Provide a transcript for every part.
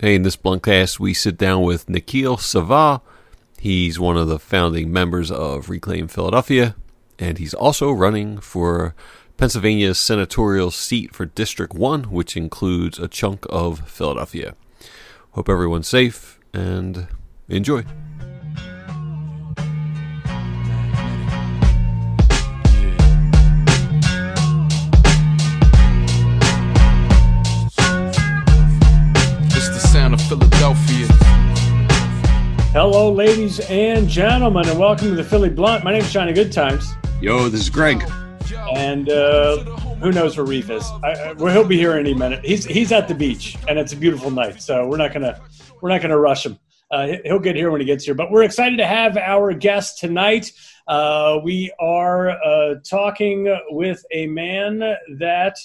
Hey, in this Bluntcast, we sit down with Nikil Saval. He's one of the founding members of Reclaim Philadelphia, and he's also running for Pennsylvania's senatorial seat for District 1, which includes a chunk of Philadelphia. Hope everyone's safe and enjoy. Hello, ladies and gentlemen, and welcome to the Philly Blunt. My name is Johnny Goodtimes, Yo, this is Greg. and uh, who knows where Reef is? I, I, well, he'll be here any minute. He's he's at the beach, and it's a beautiful night, so we're not gonna we're not gonna rush him. Uh, he- he'll get here when he gets here. But we're excited to have our guest tonight. Uh, we are uh, talking with a man that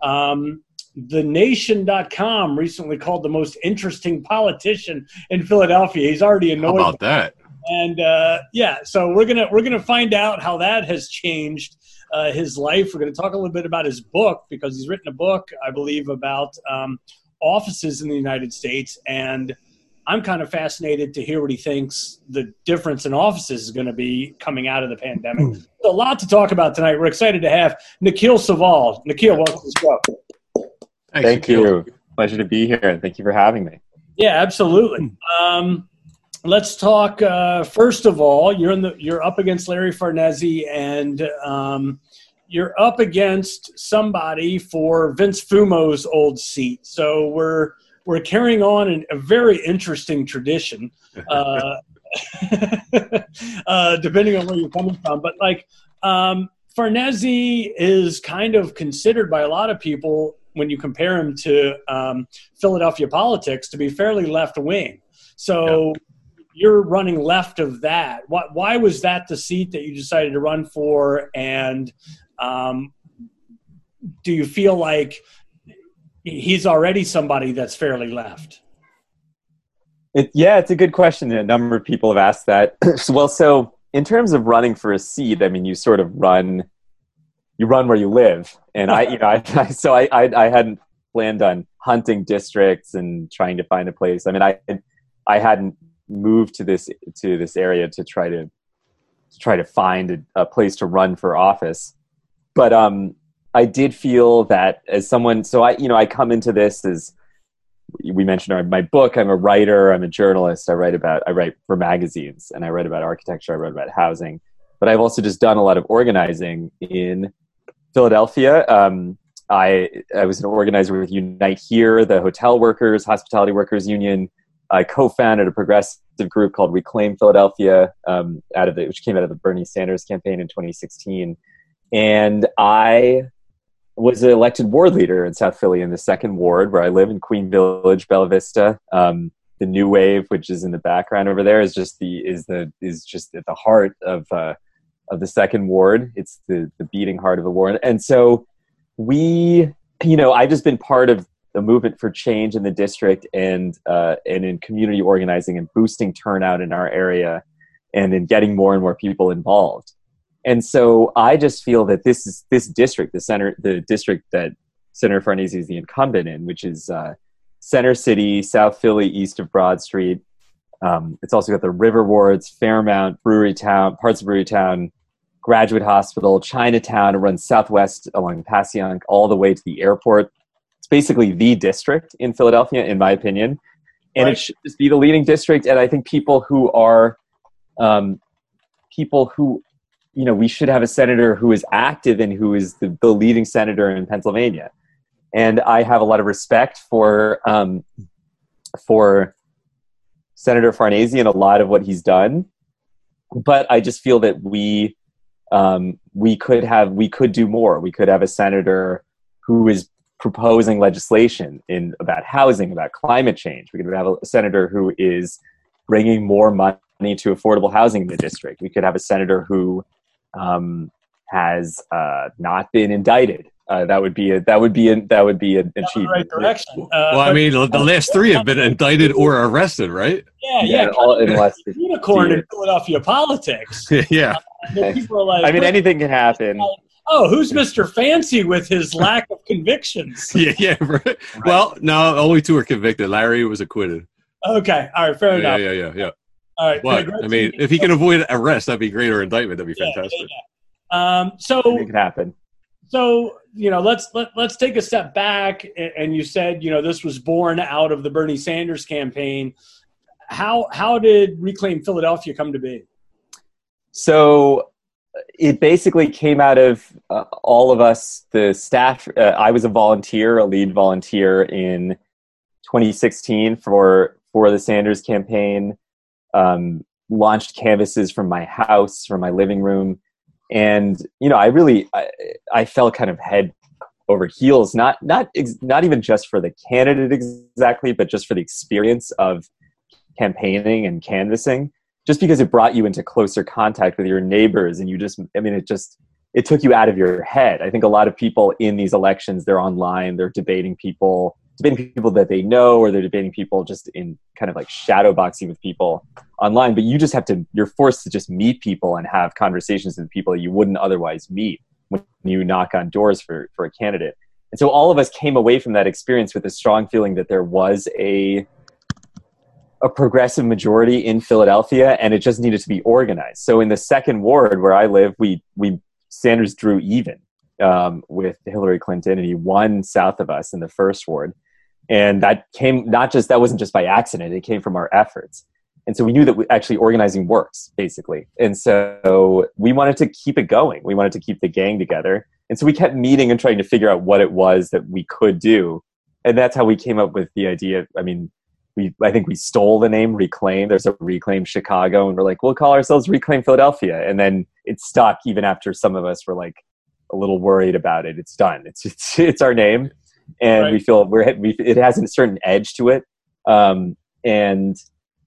um, TheNation.com recently called the most interesting politician in Philadelphia. He's already How annoyed about that? and uh, yeah, so we're gonna we're gonna find out how that has changed uh, his life. We're gonna talk a little bit about his book because he's written a book, I believe, about um, offices in the United States, and I'm kind of fascinated to hear what he thinks the difference in offices is going to be coming out of the pandemic. So a lot to talk about tonight. We're excited to have Nikil Saval. Nikil, welcome to the show. Thank you. Pleasure to be here. Thank you for having me. Yeah, absolutely. Um, let's talk. Uh, first of all, you're in the you're up against Larry Farnese, and um, you're up against somebody for Vince Fumo's old seat. So we're we're carrying on an, a very interesting tradition, uh, uh, depending on where you're coming from. But like um, Farnese is kind of considered by a lot of people when you compare him to um, Philadelphia politics to be fairly left wing. So you're running left of that. Why, why was that the seat that you decided to run for? And um, do you feel like he's already somebody that's fairly left? It, yeah, it's a good question. A number of people have asked that. well, so in terms of running for a seat, I mean, you sort of run, you run where you live, and I, you know, I, I so I, I, I hadn't planned on hunting districts and trying to find a place. I mean, I, I hadn't moved to this to this area to try to, to try to find a, a place to run for office, but um, I did feel that as someone, so I, you know, I come into this as we mentioned my book. I'm a writer. I'm a journalist. I write about I write for magazines, and I write about architecture. I write about housing, but I've also just done a lot of organizing in Philadelphia. Um, I I was an organizer with Unite Here, the hotel workers, hospitality workers union. I co-founded a progressive group called Reclaim Philadelphia, um, out of the, which came out of the Bernie Sanders campaign in 2016, and I was elected ward leader in South Philly in the second ward where I live in Queen Village, Bella Vista. Um, the New Wave, which is in the background over there, is just the is the is just at the heart of uh, of the second ward. It's the the beating heart of the ward, and so we, you know, I've just been part of the movement for change in the district and uh, and in community organizing and boosting turnout in our area, and in getting more and more people involved. And so I just feel that this is this district, the center, the district that Senator Farnese is the incumbent in, which is uh, Center City, South Philly, east of Broad Street. Um, it's also got the River Wards, Fairmount, Brewery Town, parts of Brewery Town, Graduate Hospital, Chinatown. It runs southwest along Passyunk all the way to the airport. It's basically the district in Philadelphia, in my opinion, and Right. it should just be the leading district. And I think people who are um, people who you know, we should have a senator who is active and who is the, the leading senator in Pennsylvania. And I have a lot of respect for um, for Senator Farnese and a lot of what he's done. But I just feel that we um, we could have we could do more. We could have a senator who is proposing legislation in about housing, about climate change. We could have a senator who is bringing more money to affordable housing in the district. We could have a senator who um, has uh, not been indicted. Uh, that would be a that would be a, that would be an achievement. Right direction. Uh, Well, I mean, the last three have been indicted or arrested, right? yeah, Yeah, yeah. all, unless unicorn in. Philadelphia politics. yeah. And then people are like, I mean anything can happen. oh, who's Mr. Fancy with his lack of convictions? yeah, yeah. Right. Well, no, only two were convicted. Larry was acquitted. Okay, all right, fair Yeah, enough. yeah, yeah, yeah. Yeah. All right, But I mean, if he can avoid arrest, that'd be great, or indictment, that'd be Yeah, yeah, fantastic. yeah. Um, so Make it happen. so you know let's let, let's take a step back and you said you know this was born out of the bernie sanders campaign how how did reclaim philadelphia come to be So it basically came out of uh, all of us, the staff. Uh, I was a volunteer, a lead volunteer in 2016 for for the Sanders campaign. Um, launched canvases from my house, from my living room, and you know, I really I, I fell kind of head over heels. Not not ex- not even just for the candidate exactly, but just for the experience of campaigning and canvassing just because it brought you into closer contact with your neighbors and you just i mean it just it took you out of your head. I think a lot of people in these elections they're online they're debating people debating people that they know or they're debating people just in kind of like shadow boxing with people online but you just have to you're forced to just meet people and have conversations with people you wouldn't otherwise meet when you knock on doors for for a candidate. And so all of us came away from that experience with a strong feeling that there was a a progressive majority in Philadelphia, and it just needed to be organized. So in the second ward where I live, we we Sanders drew even um, with Hillary Clinton, and he won south of us in the first ward, and that came not just that wasn't just by accident; it came from our efforts. And so we knew that we, actually organizing works, basically. And so we wanted to keep it going. We wanted to keep the gang together. And so we kept meeting and trying to figure out what it was that we could do. And that's how we came up with the idea. I mean, we I think we stole the name Reclaim. There's a Reclaim Chicago, and we're like, we'll call ourselves Reclaim Philadelphia. And then it stuck even after some of us were like a little worried about it. It's done. It's it's, it's our name, and we feel we're we, it has a certain edge to it. Um, and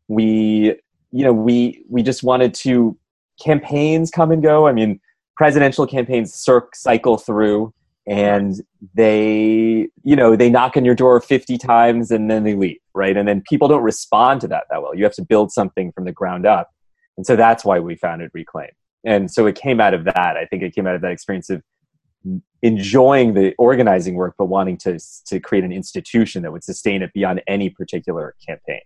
we you know we we just wanted to campaigns come and go. I mean, presidential campaigns cir- cycle through and they you know they knock on your door 50 times and then they leave right? And then people don't respond to that that well. You have to build something from the ground up. And so that's why we founded reclaim. And so it came out of that. I think it came out of that experience of enjoying the organizing work but wanting to to create an institution that would sustain it beyond any particular campaign.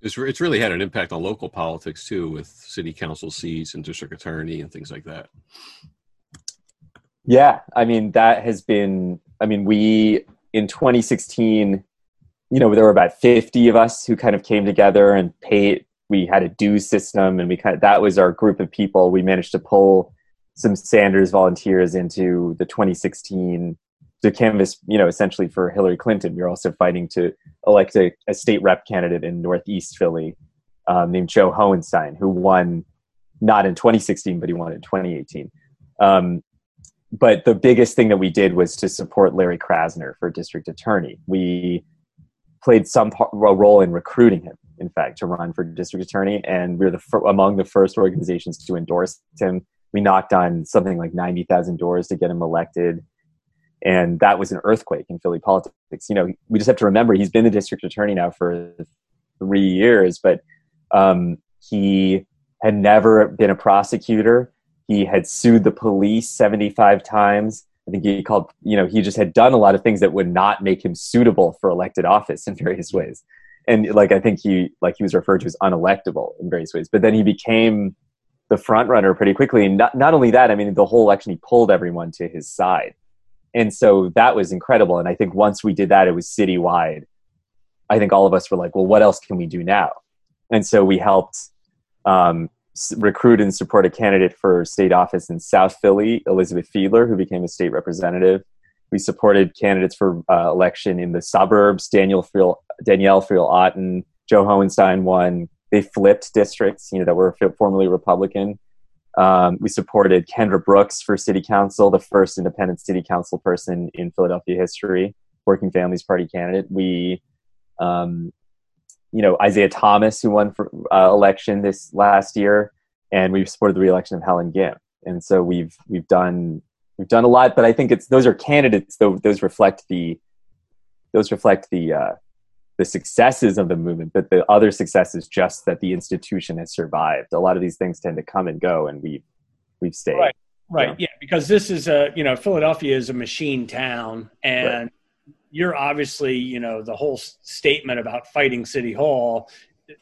It's, re- it's really had an impact on local politics too, with city council seats and district attorney and things like that. Yeah, I mean that has been. I mean, we in 2016, you know, there were about 50 of us who kind of came together and paid. We had a dues system, and we kind of that was our group of people. We managed to pull some Sanders volunteers into the 2016 to canvas, you know, essentially for Hillary Clinton. We were also fighting to elect a, a state rep candidate in Northeast Philly um, named Joe Hohenstein, who won not in 2016, but he won in 2018. Um, but the biggest thing that we did was to support Larry Krasner for district attorney. We played some part, role in recruiting him, in fact, to run for district attorney, and we were the fir- among the first organizations to endorse him. We knocked on something like ninety thousand doors to get him elected, and that was an earthquake in Philly politics. You know, we just have to remember he's been the district attorney now for three years, but um, he had never been a prosecutor he had sued the police 75 times i think he called you know he just had done a lot of things that would not make him suitable for elected office in various ways. And like i think he like he was referred to as unelectable in various ways but then he became the front runner pretty quickly. And not, not only that i mean the whole election he pulled everyone to his side. And so that was incredible. And i think once we did that it was citywide. I think all of us were like well what else can we do now? And so we helped um, recruit and support a candidate for state office in South Philly, Elizabeth Fiedler, who became a state representative. We supported candidates for uh, election in the suburbs. Daniel Friel, Danielle Friel Otten, Joe Hohenstein won. They flipped districts, you know, that were formerly Republican. Um, we supported Kendra Brooks for city council, the first independent city council person in Philadelphia history, Working Families Party candidate. We um, you know Isaiah Thomas, who won for uh, election this last year, and we've supported the reelection of Helen Gym. And so we've we've done we've done a lot, but I think it's those are candidates. Though those reflect the those reflect the uh, the successes of the movement, but the other success is just that the institution has survived. A lot of these things tend to come and go, and we we've stayed. Right. right Yeah. yeah because this is a you know Philadelphia is a machine town, and right. You're obviously you know the whole statement about fighting City Hall.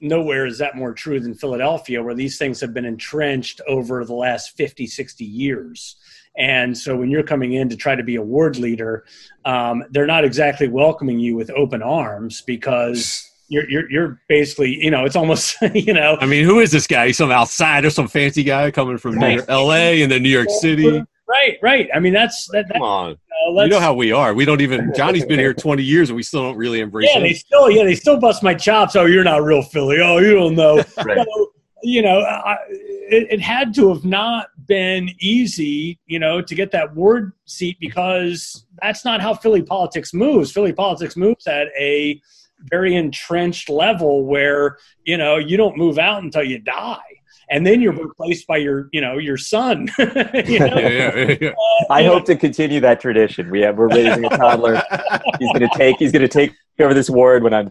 Nowhere is that more true than Philadelphia, where these things have been entrenched over the last 50, 60 years. And so when you're coming in to try to be a ward leader, um, they're not exactly welcoming you with open arms because you're, you're, you're basically, you know, it's almost, you know. I mean, who is this guy? He's some outsider, some fancy guy coming from right. L.A. and then New York City. Right, right. I mean, that's that. that Come on. Uh, you know how we are. We don't even. Johnny's been here 20 years, and we still don't really embrace. Yeah, they still. Yeah, they still bust my chops. Oh, you're not real Philly. Oh, you don't know. right. So, you know, I, it, it, had to have not been easy, you know, to get that ward seat because that's not how Philly politics moves. Philly politics moves at a very entrenched level where you know you don't move out until you die and then you're replaced by your you know your son you know? yeah, yeah, yeah. Uh, i hope know. to continue that tradition we have we're raising a toddler he's going to take he's going to take over this ward when i'm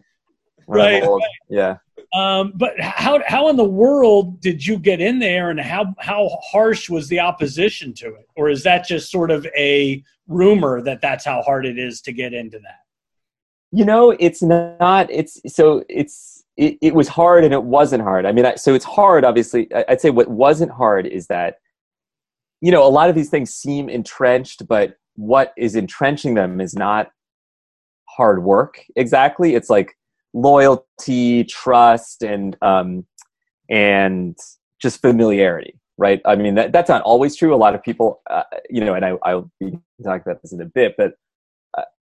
when right, I'm old. right yeah um, but how how in the world did you get in there, and how how harsh was the opposition to it, or is that just sort of a rumor that that's how hard it is to get into that? You know, it's not. It's so it's it, it was hard and it wasn't hard. I mean, I, so it's hard. Obviously, I'd say what wasn't hard is that you know a lot of these things seem entrenched, but what is entrenching them is not hard work exactly. It's like loyalty, trust, and um, and just familiarity, right? I mean, that, that's not always true. A lot of people, uh, you know, and I, I'll be talking about this in a bit, but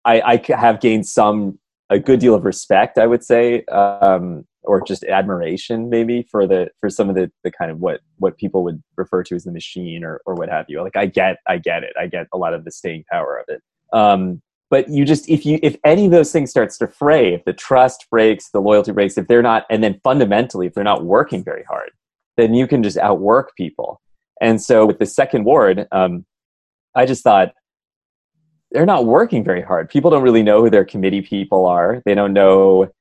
I, I have gained some a good deal of respect, I would say, um, or just admiration maybe for the for some of the the kind of what what people would refer to as the machine or or what have you. Like I get I get it. I get a lot of the staying power of it. Um, but you just if you if any of those things starts to fray, if the trust breaks, the loyalty breaks, if they're not, and then fundamentally if they're not working very hard, then you can just outwork people. And so with the second ward, um, I just thought they're not working very hard. People don't really know who their committee people are. They don't know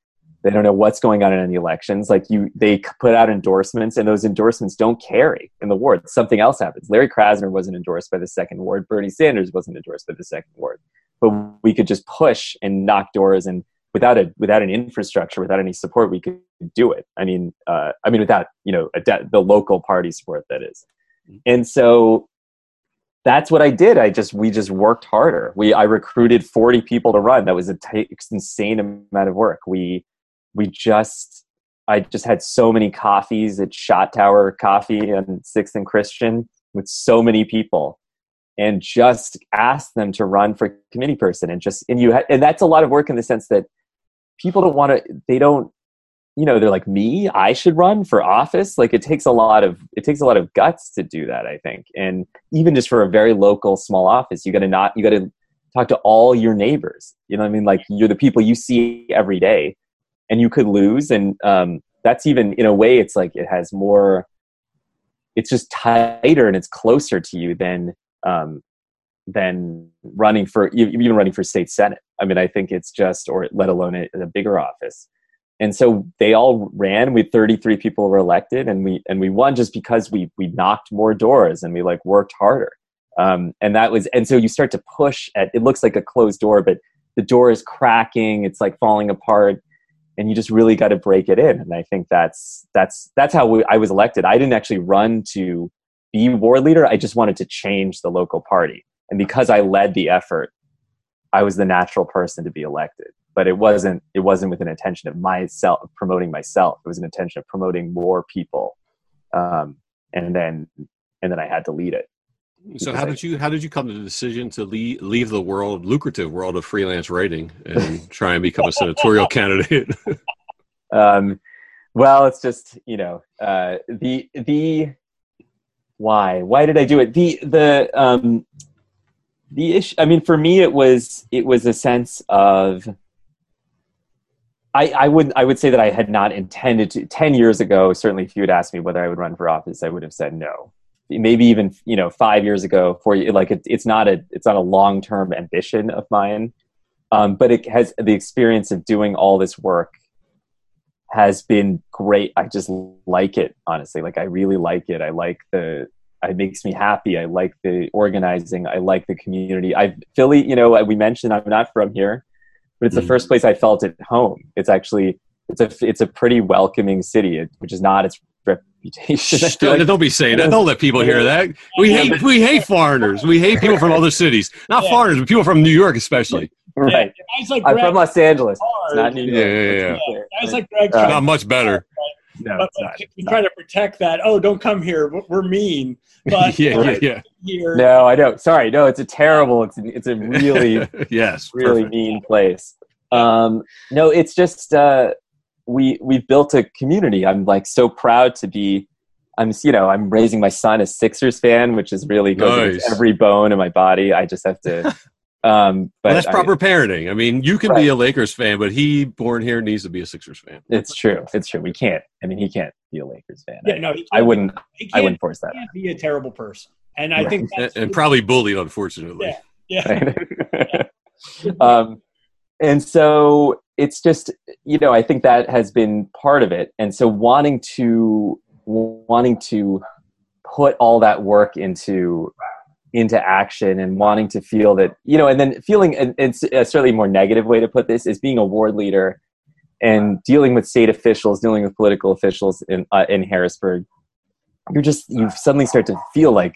they don't know what's going on in any elections. Like you, they put out endorsements, and those endorsements don't carry in the ward. Something else happens. Larry Krasner wasn't endorsed by the second ward. Bernie Sanders wasn't endorsed by the second ward. But we could just push and knock doors, and without a without an infrastructure, without any support, we could do it. I mean, uh, I mean, without you know de- the local party support, that is. Mm-hmm. And so that's what I did. I just we just worked harder. We I recruited 40 people to run. That was a t- insane amount of work. We we just I just had so many coffees at Shot Tower Coffee and Sixth and Christian with so many people, and just asked them to run for committee person. And just and you ha- and that's a lot of work in the sense that people don't want to. They don't you know they're like me? I should run for office? Like it takes a lot of it takes a lot of guts to do that i think. And even just for a very local small office you got to not you got to talk to all your neighbors. You know i mean? Like you're the people you see every day. And you could lose and um, that's even in a way it's like it has more it's just tighter and it's closer to you than um, than running for even running for state senate. I mean i think it's just or let alone a, a bigger office and so they all ran we 33 people were elected and we and we won just because we we knocked more doors and we like worked harder. Um, and that was and so you start to push at it looks like a closed door but the door is cracking it's like falling apart and you just really got to break it in. And i think that's that's that's how we, i was elected. I didn't actually run to be ward leader i just wanted to change the local party. And because i led the effort i was the natural person to be elected but it wasn't it wasn't with an intention of myself of promoting myself. It was an intention of promoting more people um, and then and then i had to lead it. So how I, did you how did you come to the decision to leave, leave the world lucrative world of freelance writing and try and become a senatorial candidate? Um, well it's just you know uh, the the why why did i do it? The the um the issue i mean for me it was it was a sense of I, I would I would say that I had not intended to. Ten years ago, certainly, if you had asked me whether I would run for office, I would have said no. Maybe even you know five years ago, for you, like it, it's not a it's not a long term ambition of mine, um, but it has the experience of doing all this work has been great. I just like it honestly. Like I really like it. I like the it makes me happy. I like the organizing. I like the community. I Philly, you know, we mentioned I'm not from here, but it's Mhm. the first place I felt at home. It's actually it's a it's a pretty welcoming city, which is not its reputation. I Shh, don't, like. don't be saying that. Don't let people hear that. We hate we hate foreigners. We hate people from other cities. Not Yeah. foreigners, but people from New York especially. right. Yeah, like I'm from Los Angeles. It's not New Yeah, York. yeah, let's yeah. be guys like Greg Uh, Not much better. No, but, it's not. but It's trying to protect that. Oh, don't come here. We're- We're mean. But yeah, Right. yeah, here, No, I don't. Sorry, no. It's a terrible. It's it's a really yes, really perfect. mean place. Um, no, it's just uh, we we've built a community. I'm like so proud to be. I'm you know I'm raising my son a Sixers fan, which is really goes against Nice. every bone in my body. I just have to. Um, but Well, that's I- proper parenting. I mean, you can Right. be a Lakers fan, but he born here needs to be a Sixers fan. it's true. It's true. We can't. I mean, he can't be a Lakers fan. yeah, no, he I wouldn't. He I wouldn't force that. he can't be a terrible person. And I Right. think And, and probably bullied, unfortunately. Yeah. yeah. um, and so it's just you know i think that has been part of it and so wanting to wanting to put all that work into into action and wanting to feel that you know and then feeling and it's a certainly more negative way to put this is being a ward leader and dealing with state officials dealing with political officials in uh, in harrisburg. You're just you suddenly start to feel like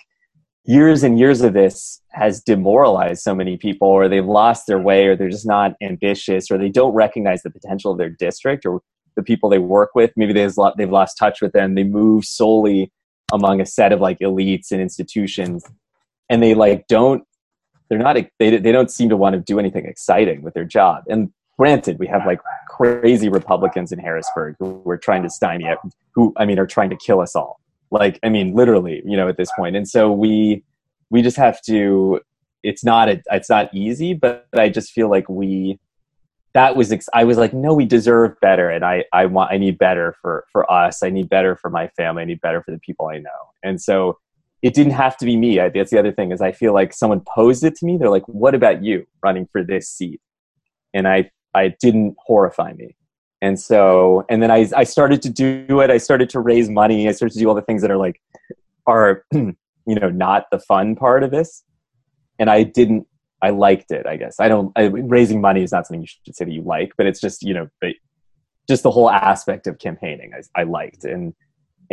years and years of this has demoralized so many people or they've lost their way or they're just not ambitious or they don't recognize the potential of their district or the people they work with. Maybe they've lost, they've lost touch with them. They move solely among a set of like elites and institutions and they like don't they're not they, they don't seem to want to do anything exciting with their job. And granted we have like crazy republicans in harrisburg who are trying to stymie it who i mean are trying to kill us all. Like i mean literally you know at this point. And so we we just have to it's not a, it's not easy but i just feel like we that was ex- i was like no we deserve better. And i i want i need better for for us. I need better for my family. I need better for the people i know. And so it didn't have to be me. I, that's the other thing is i feel like someone posed it to me. They're like what about you running for this seat? And i i didn't horrify me. And so and then i i started to do it. I started to raise money. I started to do all the things that are like are you know not the fun part of this. And i didn't i liked it i guess. I don't I, raising money is not something you should say that you like but it's just you know just the whole aspect of campaigning I, I liked. And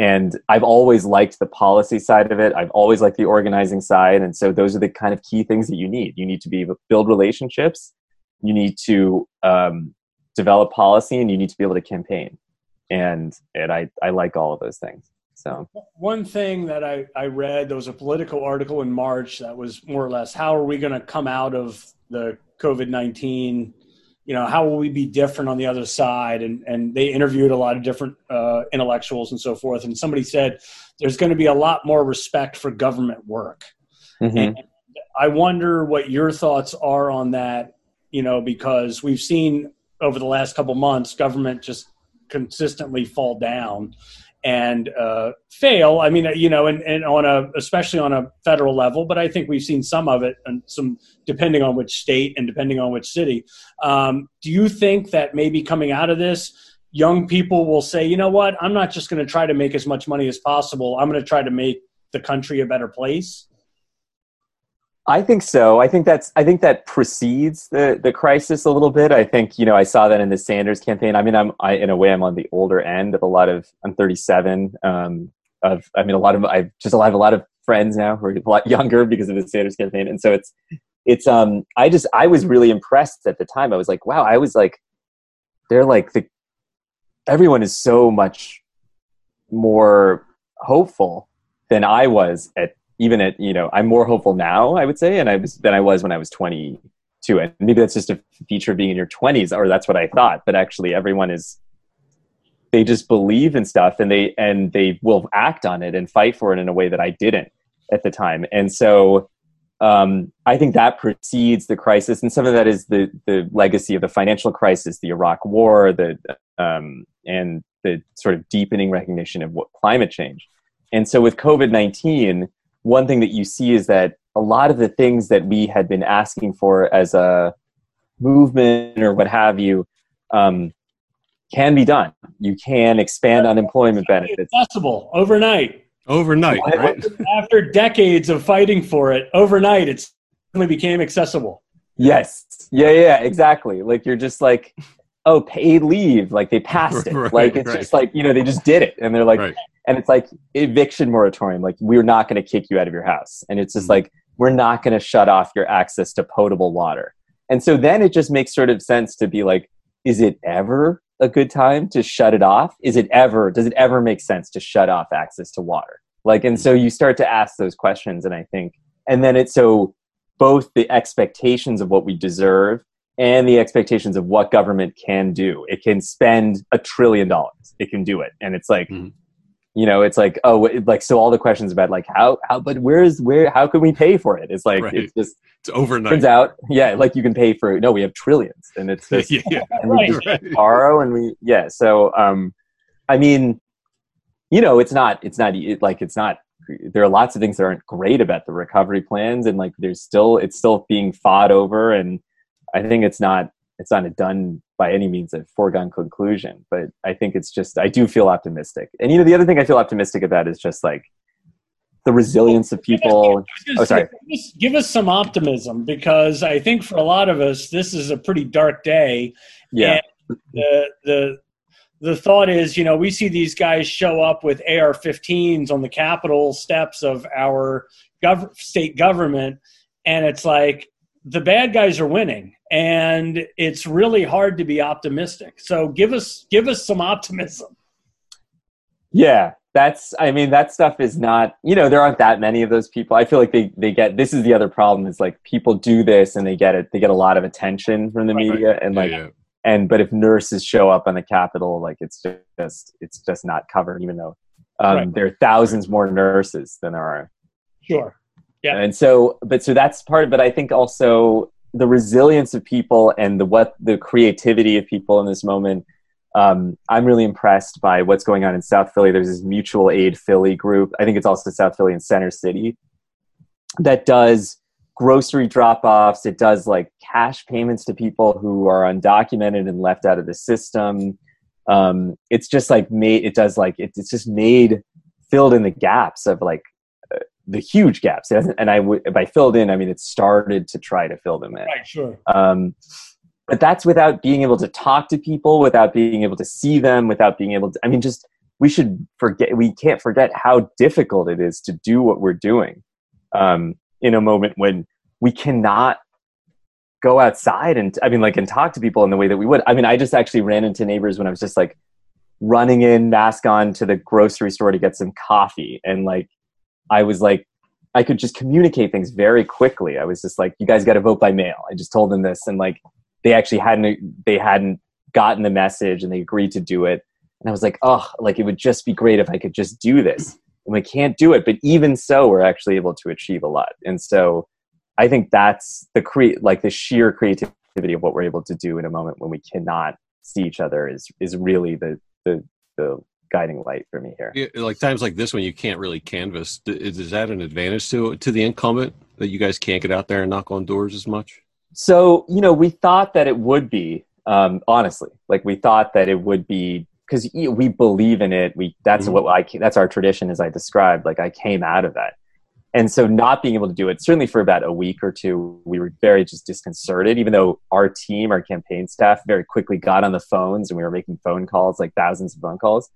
and i've always liked the policy side of it. I've always liked the organizing side. And so those are the kind of key things that you need. You need to be able to build relationships. You need to um, develop policy and you need to be able to campaign. And and i i like all of those things. So. One thing that I, I read, there was a political article in March that was more or less how are we going to come out of the COVID 19? You know, how will we be different on the other side? And, and they interviewed a lot of different uh, intellectuals and so forth. And somebody said there's going to be a lot more respect for government work. mhm. And I wonder what your thoughts are on that, you know, because we've seen over the last couple months government just consistently fall down and uh, fail. I mean, you know, and, and on a especially on a federal level, but I think we've seen some of it and some depending on which state and depending on which city. Um, do you think that maybe coming out of this, young people will say, you know what, I'm not just going to try to make as much money as possible. I'm going to try to make the country a better place. I think so. I think that's. I think that precedes the the crisis a little bit. I think you know I saw that in the Sanders campaign. I mean, I'm I, in a way I'm on the older end of a lot of. I'm 37. Um, of I mean, a lot of I just I have a lot of friends now who are a lot younger because of the Sanders campaign, and so it's it's um I just I was really impressed at the time. I was like, wow, I was like, they're like the everyone is so much more hopeful than I was at even at you know I'm more hopeful now I would say and I was than I was when I was 22 and maybe that's just a feature of being in your 20s or that's what I thought but actually everyone is they just believe in stuff and they and they will act on it and fight for it in a way that I didn't at the time. And so um, I think that precedes the crisis and some of that is the the legacy of the financial crisis the Iraq war the um, and the sort of deepening recognition of what climate change. And so with COVID 19, one thing that you see is that a lot of the things that we had been asking for as a movement or what have you um, can be done. You can expand unemployment benefits. Accessible overnight. Overnight, right? After decades of fighting for it, overnight it suddenly became accessible. Yes. Yeah, yeah, exactly. Like you're just like, oh, paid leave. Like they passed it. Right, like it's right. just like, you know, they just did it. And they're like, right. and it's like eviction moratorium. Like we're not going to kick you out of your house. And it's just Mhm. like, we're not going to shut off your access to potable water. And so then it just makes sort of sense to be like, is it ever a good time to shut it off? Is it ever, does it ever make sense to shut off access to water? Like, and so you start to ask those questions. And I think, and then it's so both the expectations of what we deserve and the expectations of what government can do. It can spend a trillion dollars. It can do it. And it's like, Mhm. you know, it's like, oh, like, so all the questions about like, how, how, but where's, where, how can we pay for it? It's like, Right. it's just, It's overnight. turns out, yeah, like you can pay for, no, we have trillions and it's just, yeah, yeah. and we Right. just Right. borrow and we yeah so um i mean you know it's not it's not it, like it's not there are lots of things that aren't great about the recovery plans and like there's still it's still being fought over and i think it's not it's not a done by any means a foregone conclusion but i think it's just i do feel optimistic and you know the other thing i feel optimistic about is just like the resilience of people I was gonna Oh, sorry. Give us, give us some optimism because I think for a lot of us, this is a pretty dark day. yeah the the the thought is, you know, we see these guys show up with AR-15s on the Capitol steps of our gov- state government, and it's like the bad guys are winning, and it's really hard to be optimistic. So give us give us some optimism. Yeah, that's. I mean, that stuff is not. You know, there aren't that many of those people. I feel like they they get. This is the other problem. Is like people do this and they get it. They get a lot of attention from the Right, media and Yeah, like yeah. and but if nurses show up on the Capitol, like it's just it's just not covered. Even though um, Right. there are thousands more nurses than there are Sure. Yeah. and so but so that's part of but i think also the resilience of people and the what the creativity of people in this moment um, i'm really impressed by what's going on in south philly. There's this mutual aid philly group. I think it's also south philly and center city that does grocery drop-offs. It does like cash payments to people who are undocumented and left out of the system. Um, it's just like made it does like it, it's just made filled in the gaps of like the huge gaps. And I would, by filled in, I mean it started to try to fill them in. Right. Sure. Um, but that's without being able to talk to people, without being able to see them, without being able to. I mean, just we should forget. We can't forget how difficult it is to do what we're doing um, in a moment when we cannot go outside and I mean, like, and talk to people in the way that we would. I mean, I just actually ran into neighbors when I was just like running in, mask on, to the grocery store to get some coffee, and like I was like, I could just communicate things very quickly. I was just like, you guys got to vote by mail. I just told them this, and like they actually hadn't they hadn't gotten the message, and they agreed to do it. And I was like, oh, like it would just be great if I could just do this. And we can't do it, but even so, we're actually able to achieve a lot. And so, I think that's the create like the sheer creativity of what we're able to do in a moment when we cannot see each other is is really the the the guiding light for me here. Yeah, like times like this when you can't really canvas, is, is that an advantage to to the incumbent that you guys can't get out there and knock on doors as much? So, you know, we thought that it would be, um, honestly, like we thought that it would be because we believe in it. We that's Mhm. what I that's our tradition, as I described. Like I came out of that, and so not being able to do it certainly for about a week or two, we were very just disconcerted. Even though our team, our campaign staff, very quickly got on the phones and we were making phone calls, like thousands of phone calls.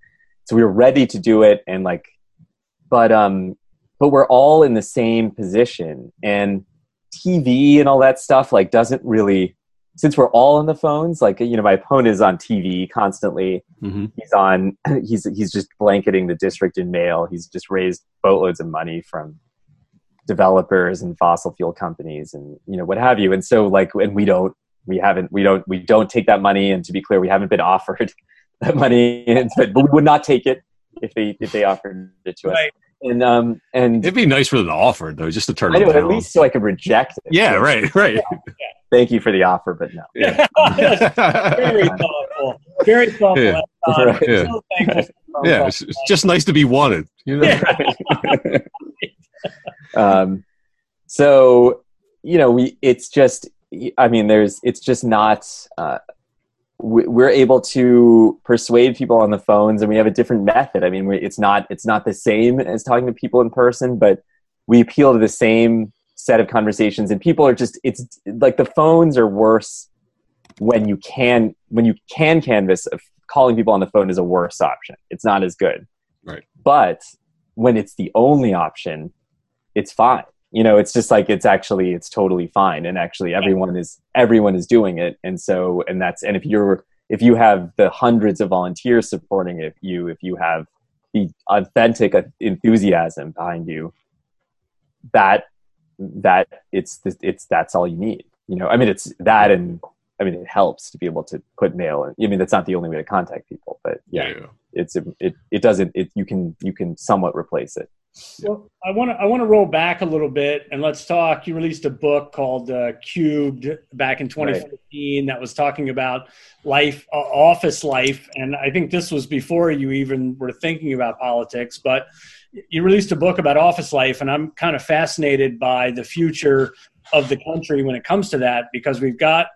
So we were ready to do it, and like, but um, but we're all in the same position. And TV and all that stuff like doesn't really since we're all on the phones like you know my opponent is on TV constantly. Mm-hmm. he's on he's he's just blanketing the district in mail. He's just raised boatloads of money from developers and fossil fuel companies and you know what have you. And so like and we don't we haven't we don't we don't take that money. And to be clear we haven't been offered that money and, but we would not take it if they if they offered it to us Right. and um and It'd be nice for them to offer it though, just to turn I it know down. at least so I could reject it yeah, right, right. thank you for the offer but no Yeah. very thoughtful. Very thoughtful. Yeah. Uh, Right. Yeah. So thankful for phone yeah, it's, it's just nice to be wanted. You know? Yeah. um, so you know we it's just i mean there's it's just not uh, we- we're able to persuade people on the phones and we have a different method. I mean it's not it's not the same as talking to people in person but we appeal to the same set of conversations and people are just it's like the phones are worse when you can when you can canvas calling people on the phone is a worse option. It's not as good. Right. but when it's the only option it's fine you know it's just like it's actually it's totally fine. And actually everyone is everyone is doing it. And so and that's and if you're if you have the hundreds of volunteers supporting it, you if you have the authentic enthusiasm behind you that that it's it's that's all you need. You know i mean it's that and i mean it helps to be able to put mail i mean that's not the only way to contact people but yeah, it's it it doesn't it you can you can somewhat replace it Well, I want to I want to roll back a little bit and let's talk. You released a book called uh, Cubed back in 2015 that was talking about life, uh, office life, and I think this was before you even were thinking about politics. But you released a book about office life, and I'm kind of fascinated by the future of the country when it comes to that because we've got.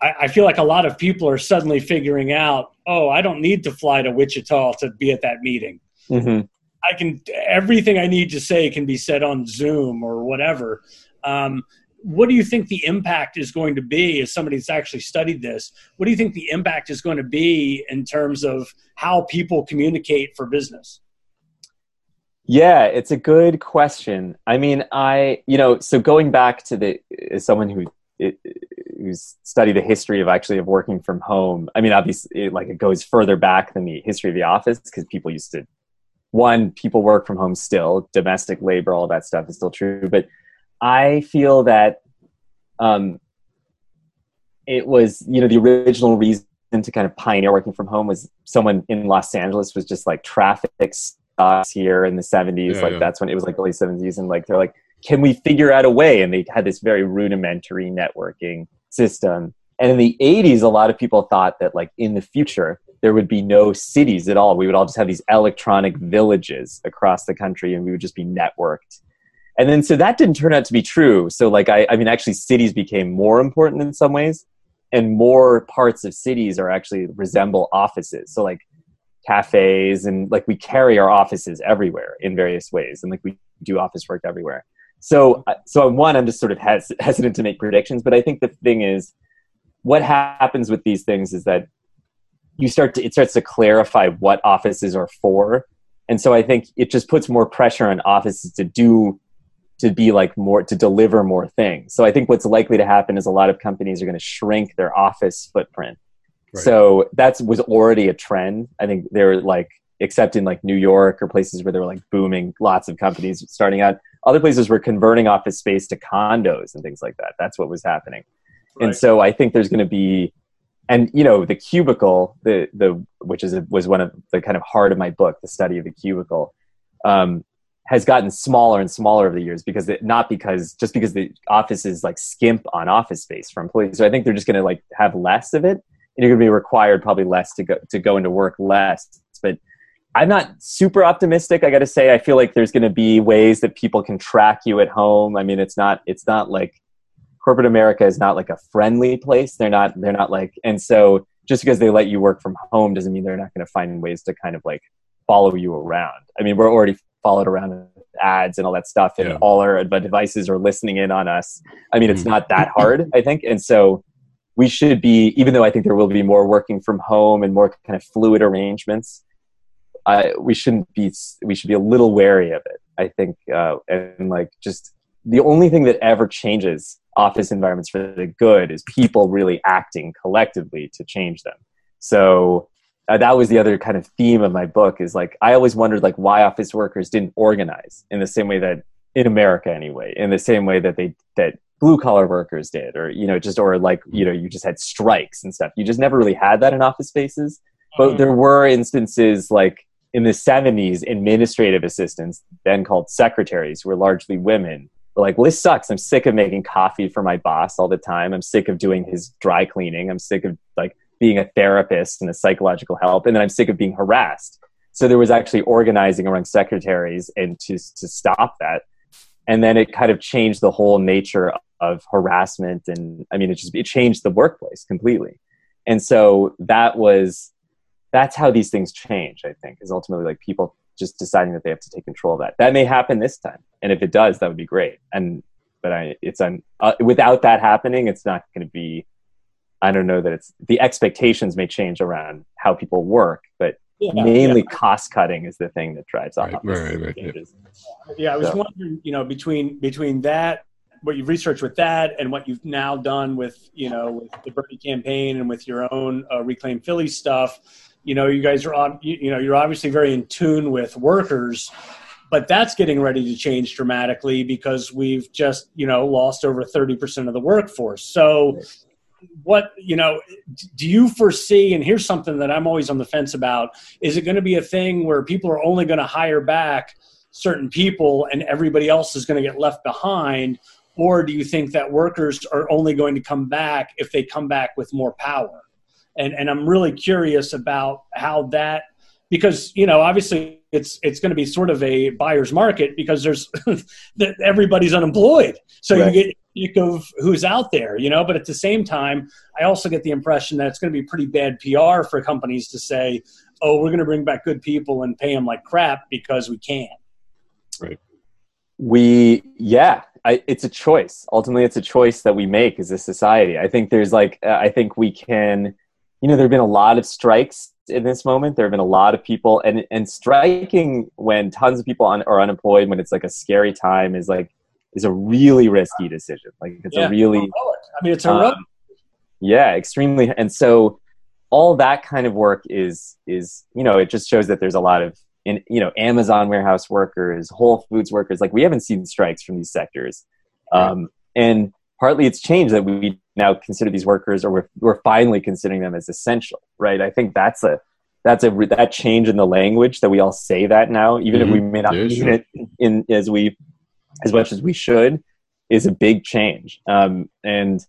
I, I feel like a lot of people are suddenly figuring out, oh, I don't need to fly to Wichita to be at that meeting. mm-hmm. I can everything I need to say can be said on Zoom or whatever. Um, what do you think the impact is going to be as somebody that's actually studied this? What do you think the impact is going to be in terms of how people communicate for business? Yeah, it's a good question. I mean, I you know, so going back to the as someone who it, who's studied the history of actually of working from home. I mean, obviously, it, like it goes further back than the history of the office because people used to. One, people work from home still. Domestic labor, all that stuff is still true. But I feel that um, it was, you know, the original reason to kind of pioneer working from home was someone in Los Angeles was just like traffic stocks here in the 70s Yeah, like yeah. that's when it was like early 70s and like they're like can we figure out a way and they had this very rudimentary networking system and in the 80s a lot of people thought that like in the future there would be no cities at all. We would all just have these electronic villages across the country and we would just be networked. And then so that didn't turn out to be true. So like i, I mean actually cities became more important in some ways and more parts of cities are actually resemble offices. So like cafes and like we carry our offices everywhere in various ways and like we do office work everywhere. So so on one i'm just sort of hes- hesitant to make predictions but i think the thing is what happens with these things is that you start to it starts to clarify what offices are for. And so i think it just puts more pressure on offices to do to be like more to deliver more things. So i think what's likely to happen is a lot of companies are going to shrink their office footprint. Right. so that was already a trend. I think they're like except in like new york or places where they were like booming lots of companies starting out. Other places were converting office space to condos and things like that. That's what was happening. And so i think there's going to be and you know the cubicle the the which is was one of the kind of heart of my book the study of the cubicle um, has gotten smaller and smaller over the years because it, not because just because the offices like skimp on office space for employees so i think they're just going to like have less of it and you're going to be required probably less to go to go into work less. But i'm not super optimistic. I got to say i feel like there's going to be ways that people can track you at home. I mean it's not it's not like corporate america is not like a friendly place they're not they're not like and so just because they let you work from home doesn't mean they're not going to find ways to kind of like follow you around i mean we're already followed around with ads and all that stuff and Yeah. all our devices are listening in on us i mean it's Mhm. not that hard i think and so we should be even though i think there will be more working from home and more kind of fluid arrangements I, we shouldn't be we should be a little wary of it i think uh, and like just the only thing that ever changes office environments for the good is people really acting collectively to change them. So uh, that was the other kind of theme of my book is like i always wondered like why office workers didn't organize in the same way that in america anyway in the same way that they that blue collar workers did or you know just or like you know you just had strikes and stuff. You just never really had that in office spaces. But there were instances like in the 70s administrative assistants then called secretaries who were largely women were like well this sucks. I'm sick of making coffee for my boss all the time. I'm sick of doing his dry cleaning. I'm sick of like being a therapist and a psychological help and then i'm sick of being harassed. So there was actually organizing among secretaries and to, to stop that. And then it kind of changed the whole nature of harassment and i mean it just it changed the workplace completely. And so that was that's how these things change i think is ultimately like people just deciding that they have to take control of that that may happen this time and if it does that would be great and but i it's un, uh, without that happening it's not going to be i don't know that it's the expectations may change around how people work but Yeah, mainly yeah. cost cutting is the thing that drives Right, off right, right, yeah. Yeah, I was So- wondering, you know, between between that, what you've researched with that, and what you've now done with, you know, with the Bernie campaign and with your own uh, Reclaim Philly stuff. You know, you guys are, on you, you know, you're obviously very in tune with workers, but that's getting ready to change dramatically because we've just, you know, lost over thirty percent of the workforce. So, what you know do you foresee and here's something that i'm always on the fence about is it going to be a thing where people are only going to hire back certain people and everybody else is going to get left behind or do you think that workers are only going to come back if they come back with more power and and i'm really curious about how that because you know obviously it's it's going to be sort of a buyer's market because there's everybody's unemployed. So Right. you get sick of who's out there you know but at the same time i also get the impression that it's going to be pretty bad pr for companies to say oh we're going to bring back good people and pay them like crap because we can. Right. We yeah I, it's a choice. Ultimately it's a choice that we make as a society. I think there's like uh, i think we can you know there have been a lot of strikes in this moment. There have been a lot of people and and striking when tons of people un, are unemployed when it's like a scary time is like is a really risky decision. Like it's Yeah. a really i mean it's Um, yeah extremely and so all that kind of work is is you know it just shows that there's a lot of in you know amazon warehouse workers whole foods workers like we haven't seen strikes from these sectors. Um, and partly it's changed that we now consider these workers or we're, we're finally considering them as essential right? I think that's a that's a that change in the language that we all say that now even if we may not Yeah, mean sure. it in as we as much as we should is a big change. Um, and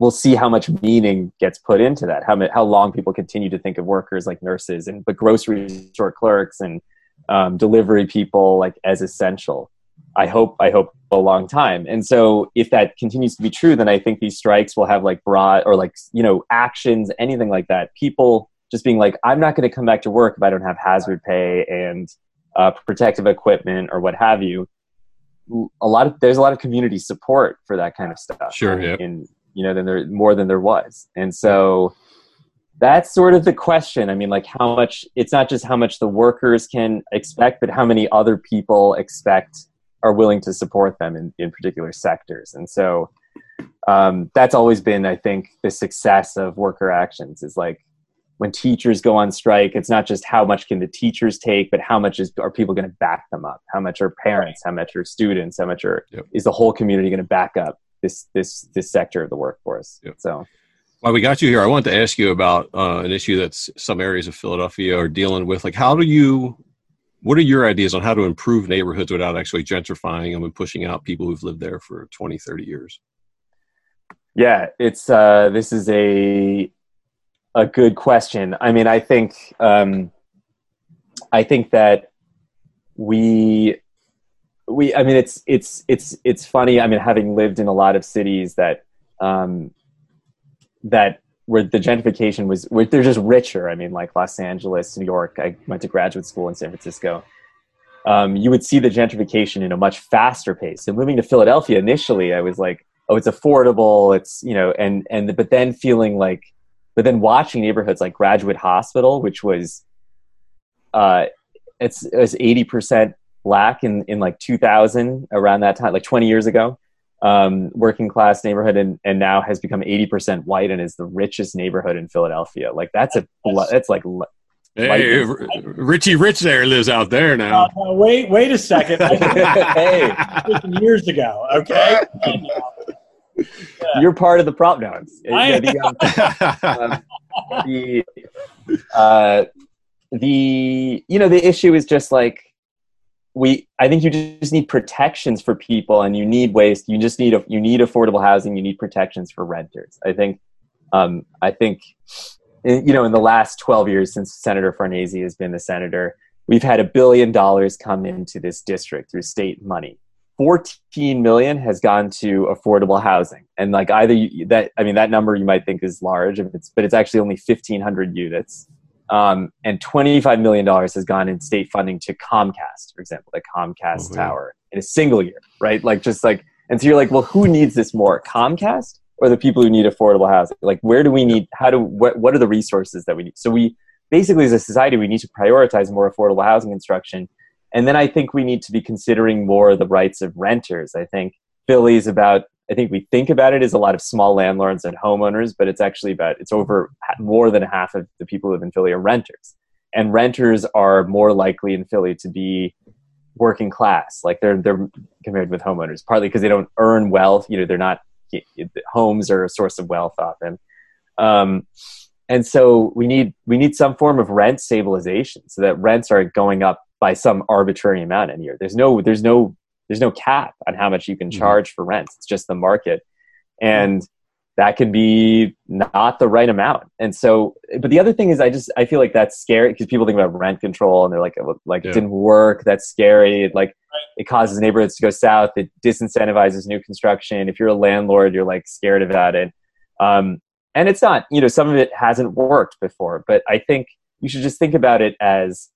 we'll see how much meaning gets put into that how, how long people continue to think of workers like nurses and but grocery store clerks and um, delivery people like as essential i hope i hope a long time. And so if that continues to be true then i think these strikes will have like broad or like you know actions anything like that. People just being like i'm not going to come back to work if i don't have hazard pay and uh, protective equipment or what have you. A lot of there's a lot of community support for that kind of stuff. Sure, yeah. in you know than there more than there was. And so that's sort of the question. I mean like how much it's not just how much the workers can expect but how many other people expect are willing to support them in, in particular sectors and so um, that's always been i think the success of worker actions is like when teachers go on strike it's not just how much can the teachers take but how much is are people going to back them up how much are parents how much are students how much are Yep. is the whole community going to back up this this this sector of the workforce Yep. so While we got you here, I wanted to ask you about uh, an issue that some areas of Philadelphia are dealing with. Like, how do you, what are your ideas on how to improve neighborhoods without actually gentrifying them and pushing out people who've lived there for 20, 30 years? Yeah, it's uh, this is a a good question. I mean, I think um, I think that we we I mean it's it's it's it's funny. I mean, having lived in a lot of cities that um, that where the gentrification was where they're just richer. I mean, like Los Angeles, New York. I went to graduate school in San Francisco. Um, you would see the gentrification in a much faster pace. So moving to Philadelphia initially, I was like, oh, it's affordable. It's you know, and and but then feeling like, but then watching neighborhoods like Graduate Hospital, which was, uh, it's it was eighty percent black in in like two thousand around that time, like twenty years ago, um, working class neighborhood, and and now has become eighty percent white and is the richest neighborhood in Philadelphia. Like that's a blo- that's like l- Hey, Richie Rich there lives out there Uh, now. uh, wait, wait a second. Hey. years ago. Okay. And, uh, you're part of the prop notes. I- the, um, the uh, the you know the issue is just like we i think you just need protections for people and you need ways you just need a, you need affordable housing you need protections for renters. I think um, i think in- you know in the last 12 years since senator farnese has been the senator we've had a billion dollars come into this district through state money. 14 million has gone to affordable housing. And like either you, that i mean that number you might think is large it's but it's actually only 1500 units um, and 25 million dollars has gone in state funding to comcast for example the comcast yeah. tower in a single year right? Like just like and so you're like well who needs this more comcast or the people who need affordable housing? Like where do we need how do what, what are the resources that we need? So we basically as a society we need to prioritize more affordable housing construction. And then i think we need to be considering more the rights of renters. I think Philly's about i think we think about it as a lot of small landlords and homeowners but it's actually about it's over more than half of the people who live in philly are renters. And renters are more likely in philly to be working class like they're they're compared with homeowners partly because they don't earn wealth you know they're not homes are a source of wealth often. Um, and so we need we need some form of rent stabilization so that rents are going up by some arbitrary amount in a year. There's no there's no there's no cap on how much you can Mhm. charge for rent. It's just the market. And that can be not the right amount. And so but the other thing is i just i feel like that's scary because people think about rent control and they're like like Yeah. it didn't work. That's scary. It, like it causes neighborhoods to go south. It disincentivizes new construction. If you're a landlord you're like scared about it. Um, and it's not you know some of it hasn't worked before but i think you should just think about it as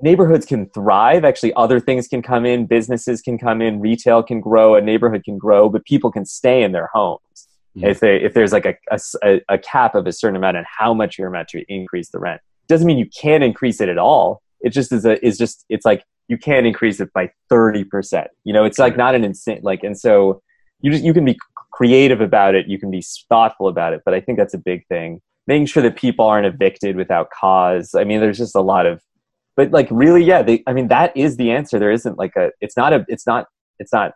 neighborhoods can thrive. Actually other things can come in businesses can come in retail can grow a neighborhood can grow but people can stay in their homes if they if there's like a a cap of a certain amount on how much you're meant to increase the rent. Doesn't mean you can't increase it at all. It just is a is just it's like you can't increase it by 30% you know it's like not an insane like and so you just you can be creative about it. You can be thoughtful about it but i think that's a big thing. Making sure that people aren't evicted without cause. I mean there's just a lot of but like really yeah they, i mean that is the answer. There isn't like a it's not a it's not it's not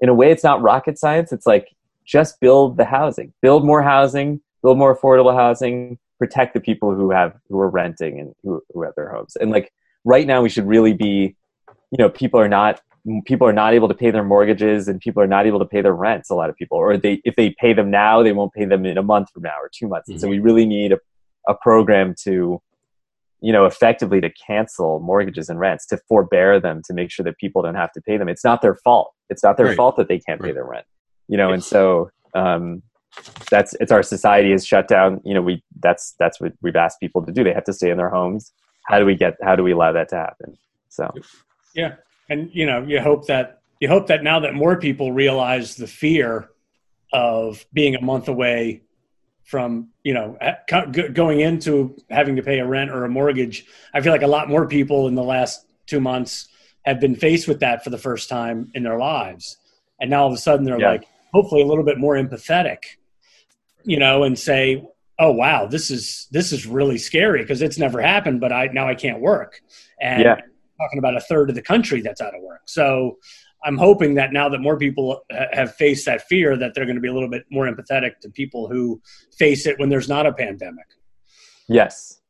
in a way it's not rocket science. It's like just build the housing. Build more housing build more affordable housing protect the people who have who are renting and who, who have their homes. And like right now we should really be you know people are not people are not able to pay their mortgages and people are not able to pay their rents a lot of people. Or they if they pay them now they won't pay them in a month from now or two months. And so mm-hmm. we really need a, a program to you know effectively to cancel mortgages and rents to forbear them to make sure that people don't have to pay them. It's not their fault. It's not their Right. fault that they can't pay their rent you know and so um that's it's our society is shut down. You know we that's that's what we've asked people to do. They have to stay in their homes. How do we get how do we allow that to happen? So. Yeah, and you know, you hope that you hope that now that more people realize the fear of being a month away from you know uh, go- going into having to pay a rent or a mortgage, I feel like a lot more people in the last two months have been faced with that for the first time in their lives, and now all of a sudden they're Yeah. like hopefully a little bit more empathetic, you know, and say, "Oh wow, this is this is really scary because it's never happened, but I now I can't work." And Yeah. talking about a third of the country that's out of work. So I'm hoping that now that more people have faced that fear, that they're going to be a little bit more empathetic to people who face it when there's not a pandemic. Yes.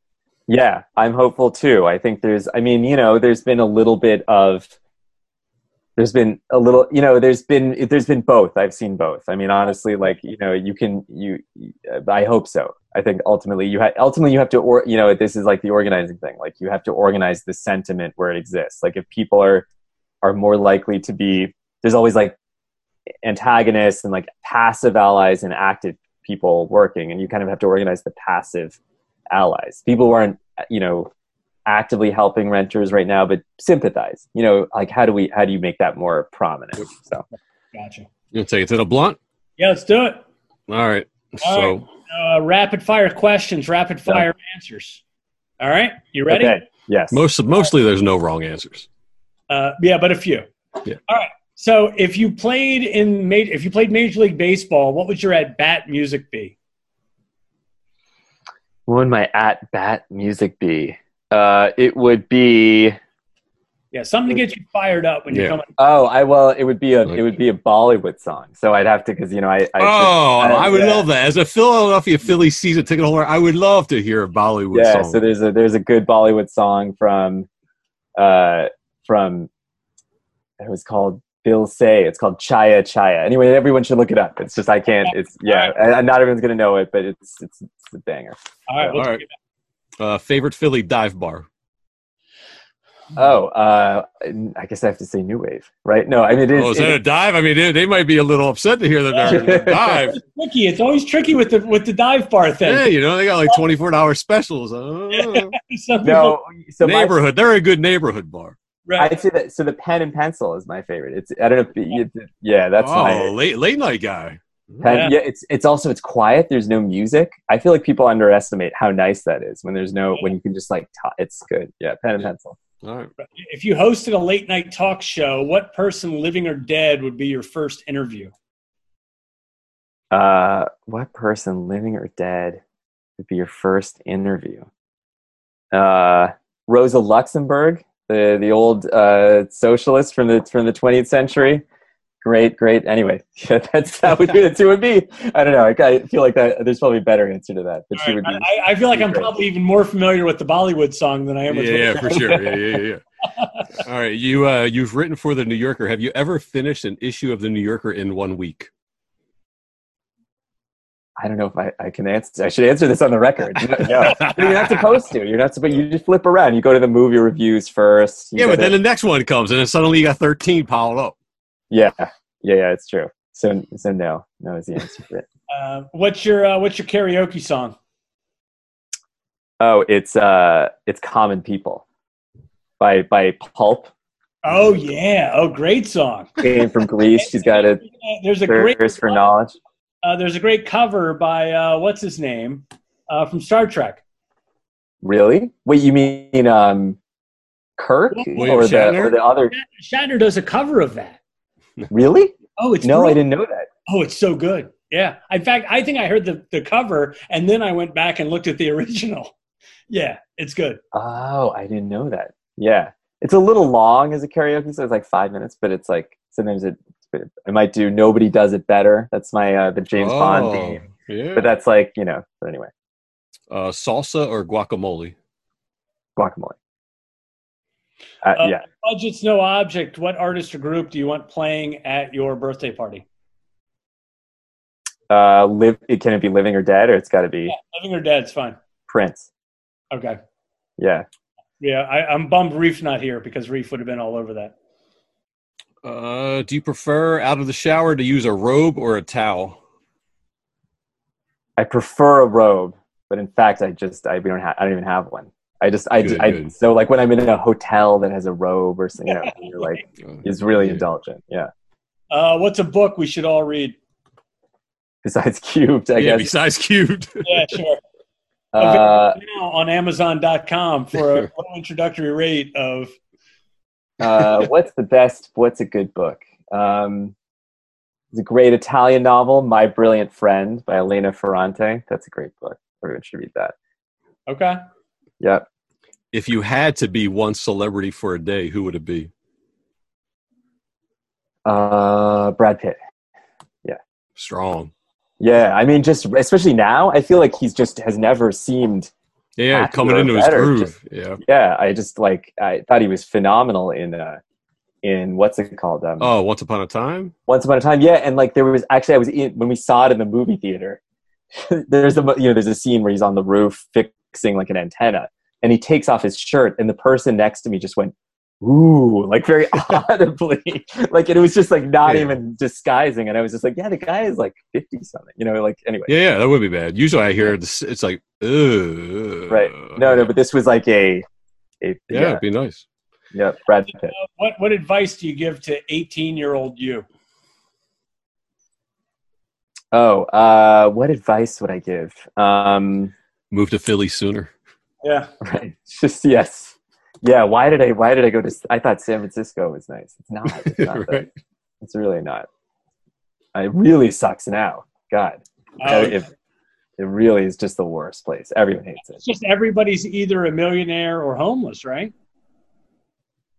Yeah, I'm hopeful too. I think there's, I mean, you know, there's been a little bit of, there's been a little, you know, there's been, there's been both. I've seen both. I mean, honestly, like, you know, you can, you, I hope so. I think ultimately you have, ultimately you have to, or, you know, this is like the organizing thing. Like you have to organize the sentiment where it exists. Like if people are, are more likely to be, there's always like antagonists and like passive allies and active people working. And you kind of have to organize the passive allies people who aren't you know actively helping renters right now but sympathize you know like how do we how do you make that more prominent so Gotcha. You gonna take it to the blunt? Yeah, let's do it. All right. All so Uh, rapid fire questions, rapid fire answers. All right, you ready? okay yes most mostly there's no wrong answers. Uh, yeah, but a few. Yeah. All right. So if you played in ma- if you played Major League Baseball, what would your at bat music be? what would my at bat music be uh it would be Yeah, something to get you fired up when you're Yeah. coming. oh i well it would be a it would be a bollywood song so i'd have to because you know i, I oh, I would yeah. love that. As a Philadelphia Phillies season ticket holder, I would love to hear a Bollywood song. yeah song. so there's a there's a good bollywood song from uh from it was called Dil Se it's called Chaiyya Chaiyya anyway everyone should look it up it's just i can't it's yeah and not everyone's gonna know it but it's it's, it's a banger All right, All we'll right. uh, favorite Philly dive bar. Oh, uh, I guess I have to say new wave, right? No, I mean it is. Oh, is that it- a dive? I mean, they, they might be a little upset to hear that they're dive. It's tricky. It's always tricky with the with the dive bar thing. Yeah, you know, they got like twenty-four hour specials. Uh, Some no, so my, neighborhood. They're a good neighborhood bar. Right. I'd say that. So the pen and pencil is my favorite. It's I don't know. If you, yeah, that's oh, my late late night guy. pen. Yeah. Yeah. it's it's also it's quiet. There's no music. I feel like people underestimate how nice that is when there's no when you can just like t- it's good. Yeah, pen and Yeah. pencil. All right. if you hosted a late night talk show, what person, living or dead, would be your first interview? Uh, what person, living or dead, would be your first interview? Uh, Rosa Luxemburg, the the old uh, socialist from the from the 20th century. Great, great. Anyway, yeah, that's that would be the two would be. I don't know. I, I feel like that. There's probably a better answer to that, but she All would be. I, I feel like I'm great. probably even more familiar with the Bollywood song than I am with Yeah, yeah, for sure. Yeah, yeah, yeah. yeah. All right, you uh, you've written for the New Yorker. Have you ever finished an issue of the New Yorker in one week? I don't know if I, I can answer. I should answer this on the record. No, no. you're not supposed to. You're not supposed. You just flip around. You go to the movie reviews first. Yeah, go but to- then the next one comes, and then suddenly you got thirteen piled up. yeah, yeah, yeah. It's true. So, so no, no is the answer for it. Uh, what's your uh, What's your karaoke song? Oh, it's uh, it's Common People by by Pulp. Oh yeah, oh great song. Came from Greece. She's got a There's a great thirst for knowledge. Uh, There's a great cover by uh, what's his name uh, from Star Trek. Really? Wait, you mean um, Kirk William or the or the other? Shatner does a cover of that. Really? Oh, it's No, I didn't know that. Oh, it's so good. Yeah. In fact, I think I heard the, the cover and then I went back and looked at the original. Yeah, it's good. Oh, I didn't know that. Yeah, it's a little long as a karaoke, so it's like five minutes, but it's like sometimes it. I might do "Nobody Does It Better." That's my uh, the James Bond Oh, theme, Yeah. but that's like you know. But anyway, uh, salsa or guacamole? guacamole. Uh, Uh, yeah, Budget's no object. What artist or group do you want playing at your birthday party? uh, live. It can it be living or dead, or it's got to be Yeah, living or dead. It's fine. Prince. Okay. Yeah, Yeah, I, I'm bummed Reef's not here because Reef would have been all over that. Uh, do you prefer out of the shower to use a robe or a towel? I prefer a robe, but in fact, I just I we don't have I don't even have one. I just I, Good, I good. so like when I'm in a hotel that has a robe or something, you know, you're like it's really Yeah. indulgent. Yeah. Uh, what's a book we should all read? Besides cubed, I yeah, guess. besides cute. Yeah, sure. Uh, now on Amazon.com for a low introductory rate of uh, what's the best? What's a good book? Um, it's a great Italian novel, My Brilliant Friend by Elena Ferrante. That's a great book. Everyone should read that. okay. Yep. if you had to be one celebrity for a day, who would it be? Uh, Brad Pitt. Yeah. Strong. Yeah, I mean, just especially now, I feel like he's just has never seemed. Yeah, coming into his groove. just- yeah. Yeah, I just like I thought he was phenomenal in uh, in what's it called? Um, Oh, Once Upon a Time. Once Upon a Time. Yeah, and like there was actually I was in when we saw it in the movie theater. there's a you know there's a scene where he's on the roof fixing like an antenna, and he takes off his shirt, and the person next to me just went, "Ooh!" like very audibly, like and it was just like not Yeah. even disguising, and I was just like, "Yeah, the guy is like fifty something," you know, like anyway. Yeah, yeah, that would be bad. Usually, I hear this, it's like, Ugh. Right. No, no, but this was like a, a yeah, yeah, it'd be nice. yeah, Brad Pitt. Uh, what what advice do you give to 18 year old you? Oh, uh, what advice would I give? Um, Move to Philly sooner. Yeah. right, just yes, yeah. Why did I? Why did I go to? I thought San Francisco was nice. It's not. It's not. right. It's really not. It really sucks now. God, Uh, it, it really is just the worst place. Everyone hates it. it's just everybody's either a millionaire or homeless, right?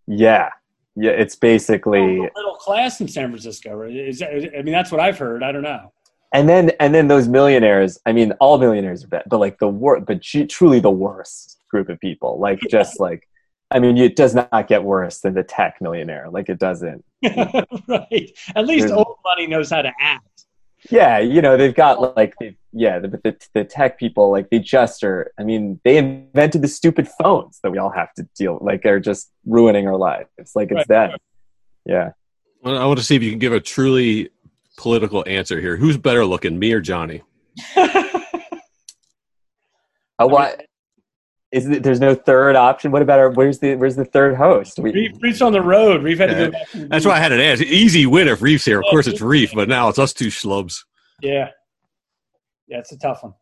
Yeah, yeah. It's basically middle class in San Francisco. right? Is that, I mean, that's what I've heard. I don't know. and then and then those millionaires i mean all millionaires are bad but like the worst but truly the worst group of people like just like i mean it does not get worse than the tech millionaire like it doesn't right. At least There's- old money knows how to act. yeah, you know, they've got like, they've, yeah, the, the the tech people, like they just are. I mean, they invented the stupid phones that we all have to deal. Like they're just ruining our lives. It's like it's Right. them. Yeah. Well, I want to see if you can give a truly political answer here. Who's better looking, me or Johnny? Uh, what? Is it, there's no third option? What about our? Where's the Where's the third host? We, Reef, Reef's on the road. Reef had to go back. to That's why I had an answer. Easy win if Reef's here. Of course, it's Reef, but now it's us two schlubs. Yeah. Yeah, it's a tough one.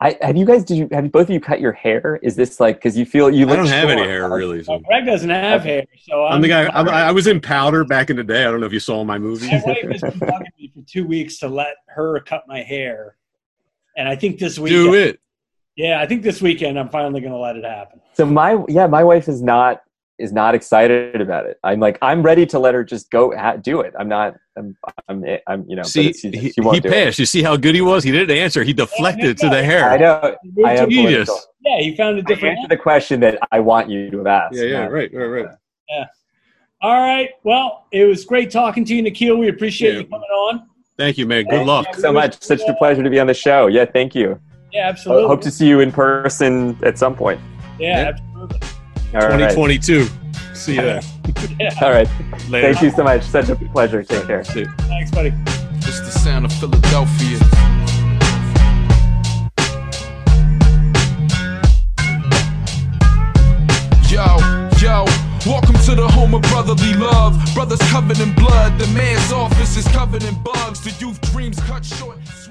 I have you guys? Did you have you, both of you cut your hair? Is this like because you feel you? I don't have any hair really. So. Well, Greg doesn't have hair, so I'm the guy. I'm, I was in powder back in the day. I don't know if you saw my movie. My wife has been bugging me for two weeks to let her cut my hair, and I think this weekend. Do it. Yeah, I think this weekend I'm finally going to let it happen. So my yeah, my wife is not is not excited about it. I'm like I'm ready to let her just go ha- do it. I'm not. I'm. I'm. I'm you know. but See, she, he, she won't he do it. passed. You see how good he was? He didn't answer. He deflected to the hair. I know. He moved I to- am Genius. political. yeah, he found a different. answered the question that I want you to have asked. Yeah, yeah, not- right, right, right. All right. Well, it was great talking to you, Nikil. We appreciate Yeah. you coming on. Thank you, man. Good Thank luck. you so much. Such a pleasure to be on the show. Yeah, thank you. Yeah, I absolutely. hope to see you in person at some point. yeah, Yeah. absolutely. All right. 2022. See you there. All right. Later. Thank you so much. Such a pleasure. Take care. Thanks, buddy. It's the sound of Philadelphia. Yo, yo, welcome to the home of brotherly love. Brothers covered in blood, the man's office is covered in bugs. The youth dreams cut short. Sweat